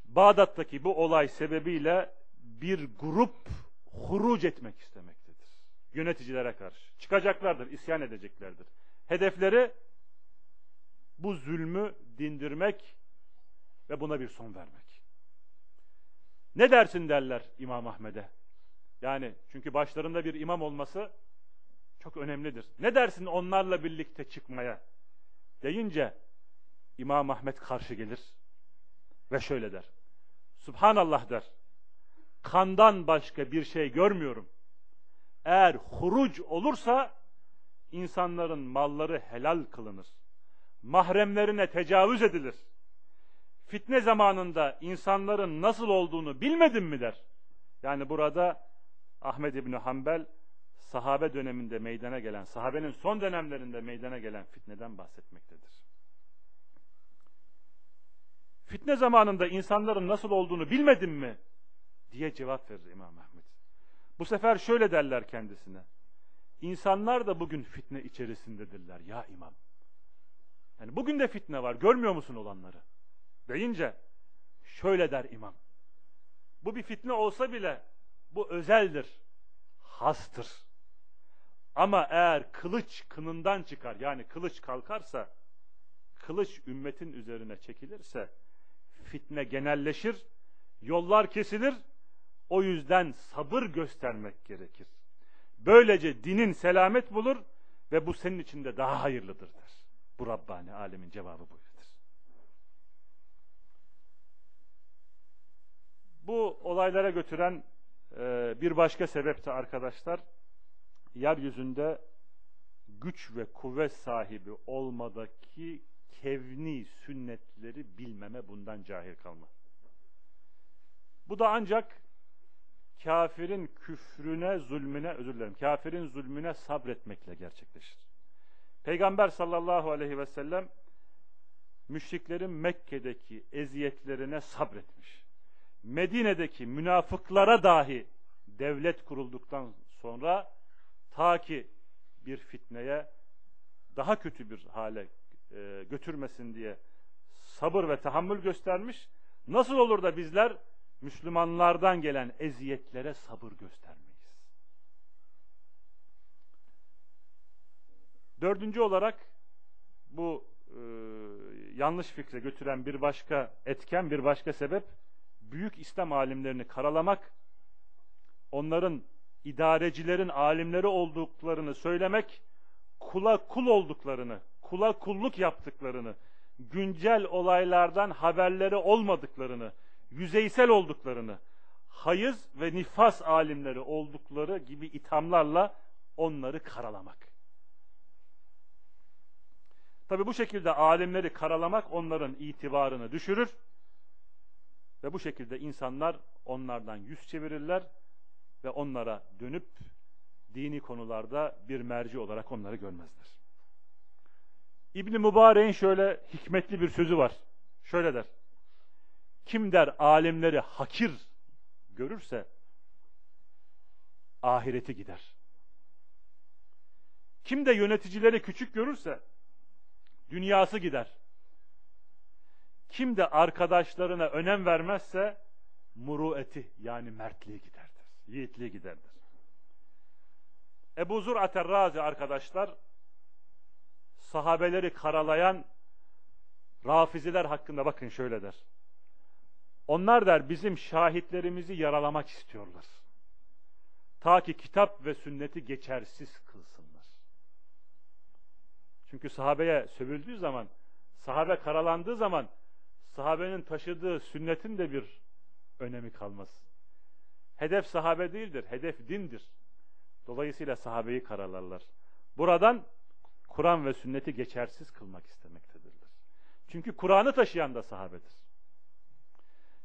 Speaker 1: Bağdat'taki bu olay sebebiyle bir grup huruc etmek istemektedir. Yöneticilere karşı. Çıkacaklardır, isyan edeceklerdir. Hedefleri bu zulmü dindirmek ve buna bir son vermek. Ne dersin derler İmam Ahmed'e. Yani çünkü başlarında bir imam olması çok önemlidir. Ne dersin onlarla birlikte çıkmaya? Deyince İmam Ahmet karşı gelir ve şöyle der. Subhanallah der. Kandan başka bir şey görmüyorum. Eğer huruc olursa insanların malları helal kılınır. Mahremlerine tecavüz edilir. Fitne zamanında insanların nasıl olduğunu bilmedin mi der. Yani burada Ahmed İbni Hanbel sahabe döneminde meydana gelen, sahabenin son dönemlerinde meydana gelen fitneden bahsetmektedir. Fitne zamanında insanların nasıl olduğunu bilmedin mi? diye cevap verir İmam Ahmet. Bu sefer şöyle derler kendisine. İnsanlar da bugün fitne içerisindedirler ya imam. Yani bugün de fitne var. Görmüyor musun olanları? Deyince şöyle der imam. Bu bir fitne olsa bile bu özeldir. Hastır. Ama eğer kılıç kınından çıkar yani kılıç kalkarsa kılıç ümmetin üzerine çekilirse fitne genelleşir, yollar kesilir. O yüzden sabır göstermek gerekir. Böylece dinin selamet bulur ve bu senin için de daha hayırlıdır der. Bu Rabbani alemin cevabı buyurdur. Bu olaylara götüren bir başka sebep de arkadaşlar, yeryüzünde güç ve kuvvet sahibi olmadaki kevni sünnetleri bilmeme bundan cahil kalma. Bu da ancak kafirin küfrüne, zulmüne, özür dilerim, kafirin zulmüne sabretmekle gerçekleşir. Peygamber sallallahu aleyhi ve sellem müşriklerin Mekke'deki eziyetlerine sabretmiş. Medine'deki münafıklara dahi devlet kurulduktan sonra ta ki bir fitneye daha kötü bir hale e, götürmesin diye sabır ve tahammül göstermiş. Nasıl olur da bizler Müslümanlardan gelen eziyetlere sabır göstermeyiz? Dördüncü olarak bu e, yanlış fikre götüren bir başka etken, bir başka sebep büyük İslam alimlerini karalamak, onların idarecilerin alimleri olduklarını söylemek, kula kul olduklarını, kula kulluk yaptıklarını, güncel olaylardan haberleri olmadıklarını, yüzeysel olduklarını, hayız ve nifas alimleri oldukları gibi ithamlarla onları karalamak. Tabi bu şekilde alimleri karalamak onların itibarını düşürür ve bu şekilde insanlar onlardan yüz çevirirler ve onlara dönüp dini konularda bir merci olarak onları görmezler. İbni Mübarek'in şöyle hikmetli bir sözü var. Şöyle der. Kim der alimleri hakir görürse ahireti gider. Kim de yöneticileri küçük görürse dünyası gider. Kim de arkadaşlarına önem vermezse murueti yani mertliği giderdir. Yiğitliği giderdir. Ebu Zur Aterrazi arkadaşlar sahabeleri karalayan rafiziler hakkında bakın şöyle der. Onlar der bizim şahitlerimizi yaralamak istiyorlar. Ta ki kitap ve sünneti geçersiz kılsınlar. Çünkü sahabeye sövüldüğü zaman, sahabe karalandığı zaman sahabenin taşıdığı sünnetin de bir önemi kalmaz. Hedef sahabe değildir, hedef dindir. Dolayısıyla sahabeyi karalarlar. Buradan Kur'an ve sünneti geçersiz kılmak istemektedirler. Çünkü Kur'an'ı taşıyan da sahabedir.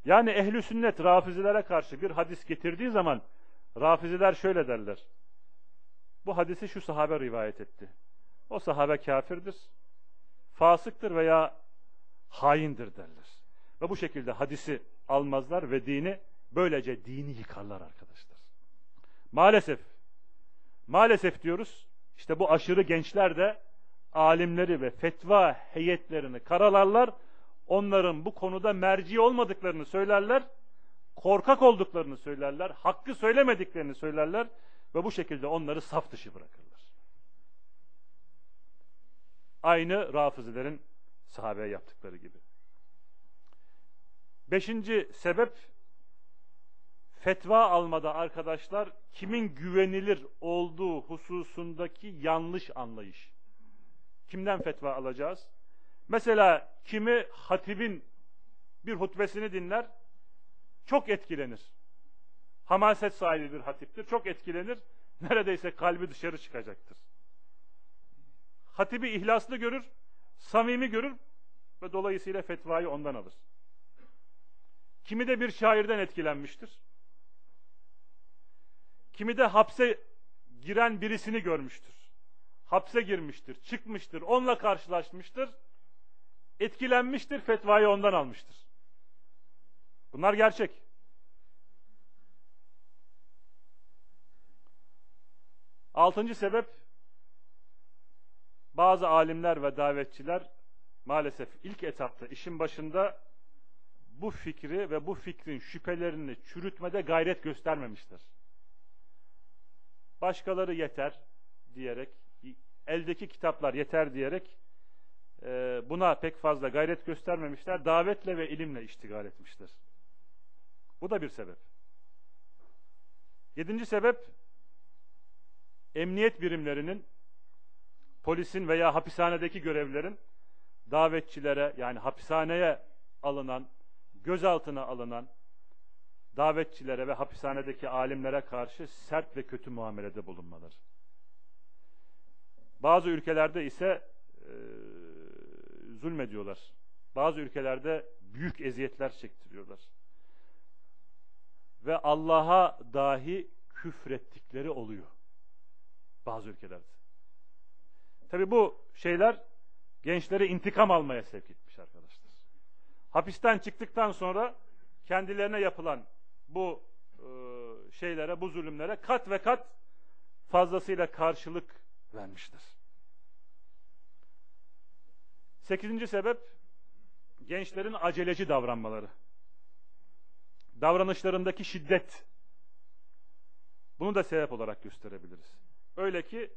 Speaker 1: Yani ehli sünnet rafizilere karşı bir hadis getirdiği zaman rafiziler şöyle derler. Bu hadisi şu sahabe rivayet etti. O sahabe kafirdir, fasıktır veya haindir derler. Ve bu şekilde hadisi almazlar ve dini böylece dini yıkarlar arkadaşlar. Maalesef maalesef diyoruz işte bu aşırı gençler de alimleri ve fetva heyetlerini karalarlar. Onların bu konuda merci olmadıklarını söylerler. Korkak olduklarını söylerler. Hakkı söylemediklerini söylerler. Ve bu şekilde onları saf dışı bırakırlar. Aynı rafizilerin sahabeye yaptıkları gibi. Beşinci sebep fetva almada arkadaşlar kimin güvenilir olduğu hususundaki yanlış anlayış. Kimden fetva alacağız? Mesela kimi hatibin bir hutbesini dinler, çok etkilenir. Hamaset sahibi bir hatiptir, çok etkilenir, (laughs) neredeyse kalbi dışarı çıkacaktır. Hatibi ihlaslı görür, samimi görür ve dolayısıyla fetvayı ondan alır. Kimi de bir şairden etkilenmiştir. Kimi de hapse giren birisini görmüştür. Hapse girmiştir, çıkmıştır, onunla karşılaşmıştır. Etkilenmiştir, fetvayı ondan almıştır. Bunlar gerçek. Altıncı sebep, bazı alimler ve davetçiler maalesef ilk etapta işin başında bu fikri ve bu fikrin şüphelerini çürütmede gayret göstermemiştir. Başkaları yeter, diyerek, eldeki kitaplar yeter diyerek e, buna pek fazla gayret göstermemişler. Davetle ve ilimle iştigal etmişler. Bu da bir sebep. Yedinci sebep, emniyet birimlerinin, polisin veya hapishanedeki görevlilerin davetçilere yani hapishaneye alınan, gözaltına alınan davetçilere ve hapishanedeki alimlere karşı sert ve kötü muamelede bulunmaları. Bazı ülkelerde ise e, zulmediyorlar. Bazı ülkelerde büyük eziyetler çektiriyorlar. Ve Allah'a dahi küfrettikleri oluyor. Bazı ülkelerde. Tabi bu şeyler gençleri intikam almaya sevk etmiş. Hapisten çıktıktan sonra kendilerine yapılan bu e, şeylere, bu zulümlere kat ve kat fazlasıyla karşılık vermiştir. Sekizinci sebep gençlerin aceleci davranmaları. Davranışlarındaki şiddet. Bunu da sebep olarak gösterebiliriz. Öyle ki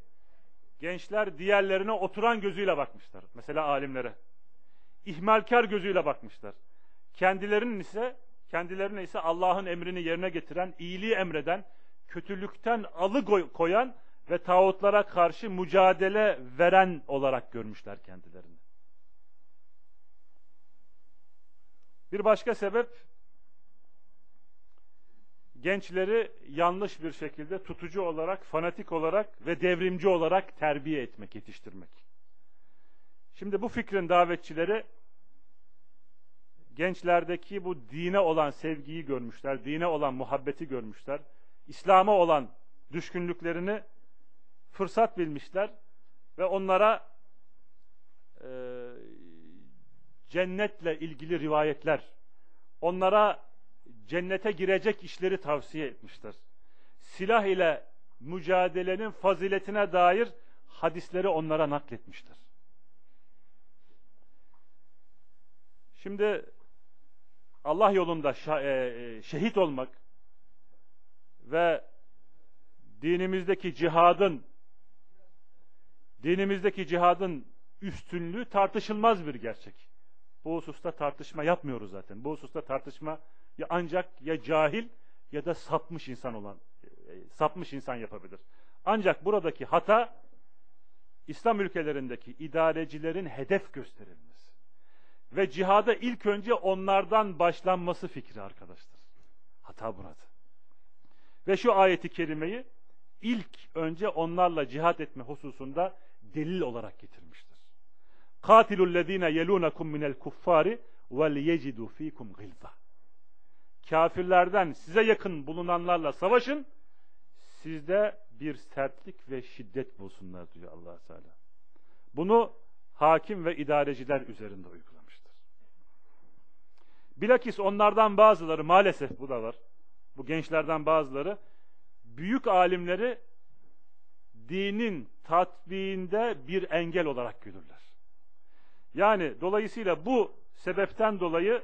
Speaker 1: gençler diğerlerine oturan gözüyle bakmışlar. Mesela alimlere. İhmalkar gözüyle bakmışlar. Kendilerinin ise kendilerine ise Allah'ın emrini yerine getiren, iyiliği emreden, kötülükten alıkoyan ve tağutlara karşı mücadele veren olarak görmüşler kendilerini. Bir başka sebep gençleri yanlış bir şekilde tutucu olarak, fanatik olarak ve devrimci olarak terbiye etmek, yetiştirmek. Şimdi bu fikrin davetçileri gençlerdeki bu dine olan sevgiyi görmüşler, dine olan muhabbeti görmüşler, İslam'a olan düşkünlüklerini fırsat bilmişler ve onlara e, cennetle ilgili rivayetler, onlara cennete girecek işleri tavsiye etmişler. Silah ile mücadelenin faziletine dair hadisleri onlara nakletmişler. Şimdi Allah yolunda e, e, şehit olmak ve dinimizdeki cihadın dinimizdeki cihadın üstünlüğü tartışılmaz bir gerçek. Bu hususta tartışma yapmıyoruz zaten. Bu hususta tartışma ya ancak ya cahil ya da sapmış insan olan e, sapmış insan yapabilir. Ancak buradaki hata İslam ülkelerindeki idarecilerin hedef gösterilmesi ve cihada ilk önce onlardan başlanması fikri arkadaşlar. Hata burada. Ve şu ayeti kerimeyi ilk önce onlarla cihat etme hususunda delil olarak getirmiştir. Lezine yelunakum minel kuffari vel yecidu fikum gilza. Kafirlerden size yakın bulunanlarla savaşın. Sizde bir sertlik ve şiddet bulsunlar diyor Allah Teala. Bunu hakim ve idareciler üzerinde uyguluyor. Bilakis onlardan bazıları maalesef bu da var. Bu gençlerden bazıları büyük alimleri dinin tatbiğinde bir engel olarak görürler. Yani dolayısıyla bu sebepten dolayı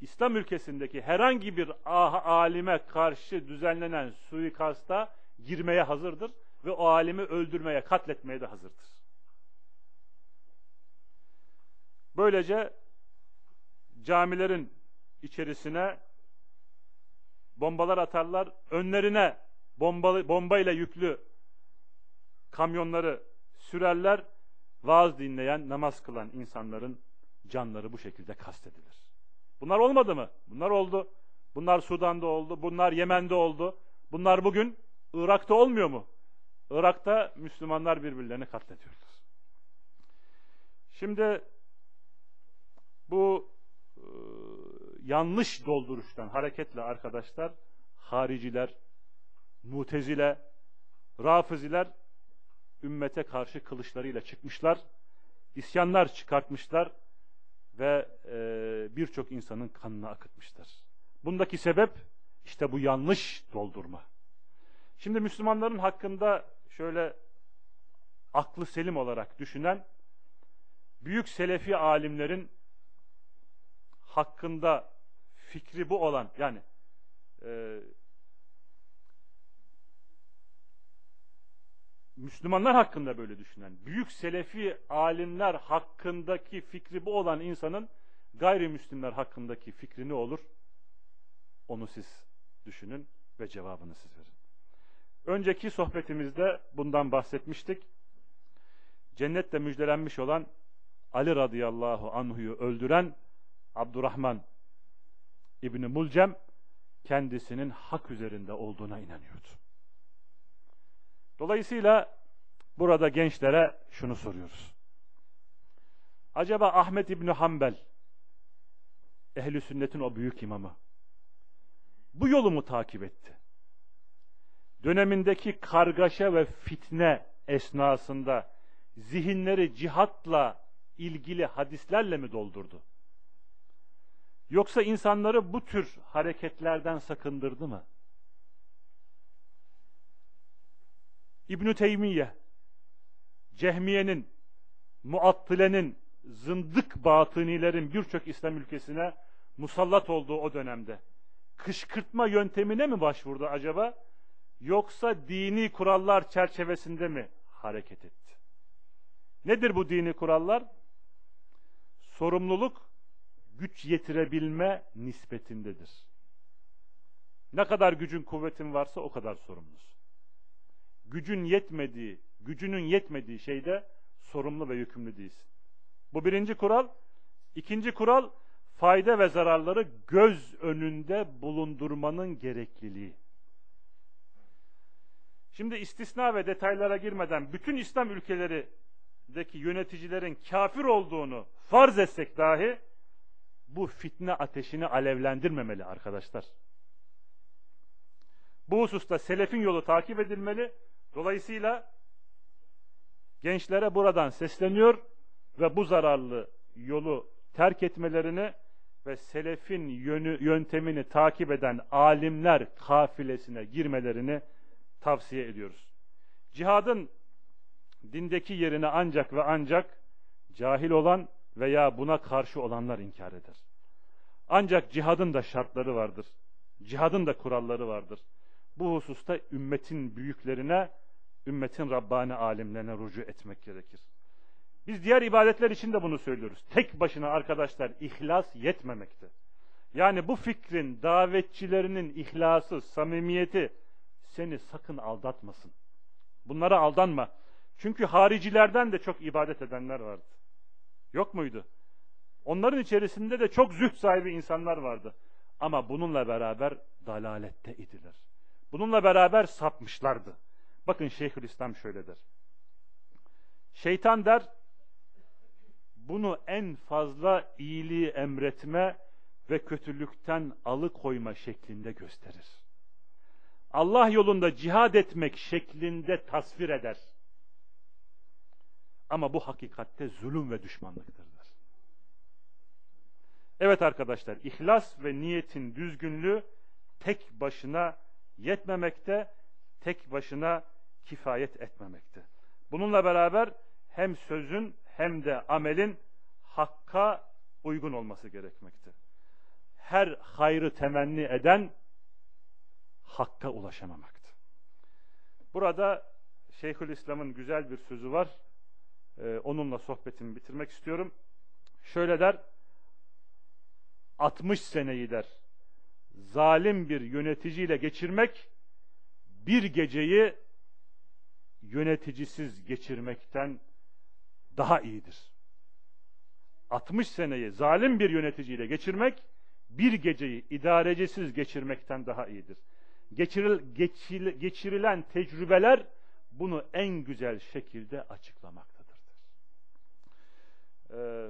Speaker 1: İslam ülkesindeki herhangi bir ah, alime karşı düzenlenen suikasta girmeye hazırdır ve o alimi öldürmeye, katletmeye de hazırdır. Böylece camilerin içerisine bombalar atarlar. Önlerine bombalı, bombayla yüklü kamyonları sürerler. Vaaz dinleyen, namaz kılan insanların canları bu şekilde kastedilir. Bunlar olmadı mı? Bunlar oldu. Bunlar Sudan'da oldu. Bunlar Yemen'de oldu. Bunlar bugün Irak'ta olmuyor mu? Irak'ta Müslümanlar birbirlerini katlediyorlar. Şimdi bu e, yanlış dolduruştan hareketle arkadaşlar hariciler, mutezile, rafiziler ümmete karşı kılıçlarıyla çıkmışlar, isyanlar çıkartmışlar ve e, birçok insanın kanını akıtmışlar. Bundaki sebep işte bu yanlış doldurma. Şimdi Müslümanların hakkında şöyle aklı selim olarak düşünen büyük selefi alimlerin hakkında fikri bu olan yani e, Müslümanlar hakkında böyle düşünen, büyük selefi alimler hakkındaki fikri bu olan insanın gayrimüslimler hakkındaki fikri ne olur? Onu siz düşünün ve cevabını siz verin. Önceki sohbetimizde bundan bahsetmiştik. Cennette müjdelenmiş olan Ali radıyallahu anhu'yu öldüren Abdurrahman İbni Mulcem kendisinin hak üzerinde olduğuna inanıyordu. Dolayısıyla burada gençlere şunu soruyoruz. Acaba Ahmet İbni Hanbel ehli sünnetin o büyük imamı bu yolu mu takip etti? Dönemindeki kargaşa ve fitne esnasında zihinleri cihatla ilgili hadislerle mi doldurdu? Yoksa insanları bu tür hareketlerden sakındırdı mı? İbn Teymiye, Cehmiye'nin, Muattile'nin, zındık batınilerin birçok İslam ülkesine musallat olduğu o dönemde kışkırtma yöntemine mi başvurdu acaba? Yoksa dini kurallar çerçevesinde mi hareket etti? Nedir bu dini kurallar? Sorumluluk güç yetirebilme nispetindedir. Ne kadar gücün kuvvetin varsa o kadar sorumlusun. Gücün yetmediği, gücünün yetmediği şeyde sorumlu ve yükümlü değilsin. Bu birinci kural. İkinci kural, fayda ve zararları göz önünde bulundurmanın gerekliliği. Şimdi istisna ve detaylara girmeden bütün İslam ülkelerindeki yöneticilerin kafir olduğunu farz etsek dahi bu fitne ateşini alevlendirmemeli arkadaşlar. Bu hususta selefin yolu takip edilmeli. Dolayısıyla gençlere buradan sesleniyor ve bu zararlı yolu terk etmelerini ve selefin yönü, yöntemini takip eden alimler kafilesine girmelerini tavsiye ediyoruz. Cihadın dindeki yerini ancak ve ancak cahil olan veya buna karşı olanlar inkar eder. Ancak cihadın da şartları vardır. Cihadın da kuralları vardır. Bu hususta ümmetin büyüklerine, ümmetin Rabbani alimlerine rucu etmek gerekir. Biz diğer ibadetler için de bunu söylüyoruz. Tek başına arkadaşlar ihlas yetmemekte. Yani bu fikrin davetçilerinin ihlası, samimiyeti seni sakın aldatmasın. Bunlara aldanma. Çünkü haricilerden de çok ibadet edenler vardı. Yok muydu? Onların içerisinde de çok züht sahibi insanlar vardı. Ama bununla beraber dalalette idiler. Bununla beraber sapmışlardı. Bakın Şeyhülislam şöyle der. Şeytan der, bunu en fazla iyiliği emretme ve kötülükten alıkoyma şeklinde gösterir. Allah yolunda cihad etmek şeklinde tasvir eder. Ama bu hakikatte zulüm ve düşmanlıktır. Evet arkadaşlar, ihlas ve niyetin düzgünlüğü tek başına yetmemekte, tek başına kifayet etmemekte. Bununla beraber hem sözün hem de amelin hakka uygun olması gerekmekte. Her hayrı temenni eden hakka ulaşamamaktı. Burada Şeyhülislam'ın güzel bir sözü var. Ee, onunla sohbetimi bitirmek istiyorum. Şöyle der, 60 seneyi der. Zalim bir yöneticiyle geçirmek bir geceyi yöneticisiz geçirmekten daha iyidir. 60 seneyi zalim bir yöneticiyle geçirmek bir geceyi idarecisiz geçirmekten daha iyidir. Geçiril, geçil, geçirilen tecrübeler bunu en güzel şekilde açıklamaktadır.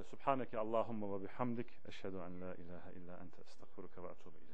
Speaker 1: Subhaneke Allahumma ve bihamdik. Eşhedü en la ilahe illa ente estağfuruke ve ileyk.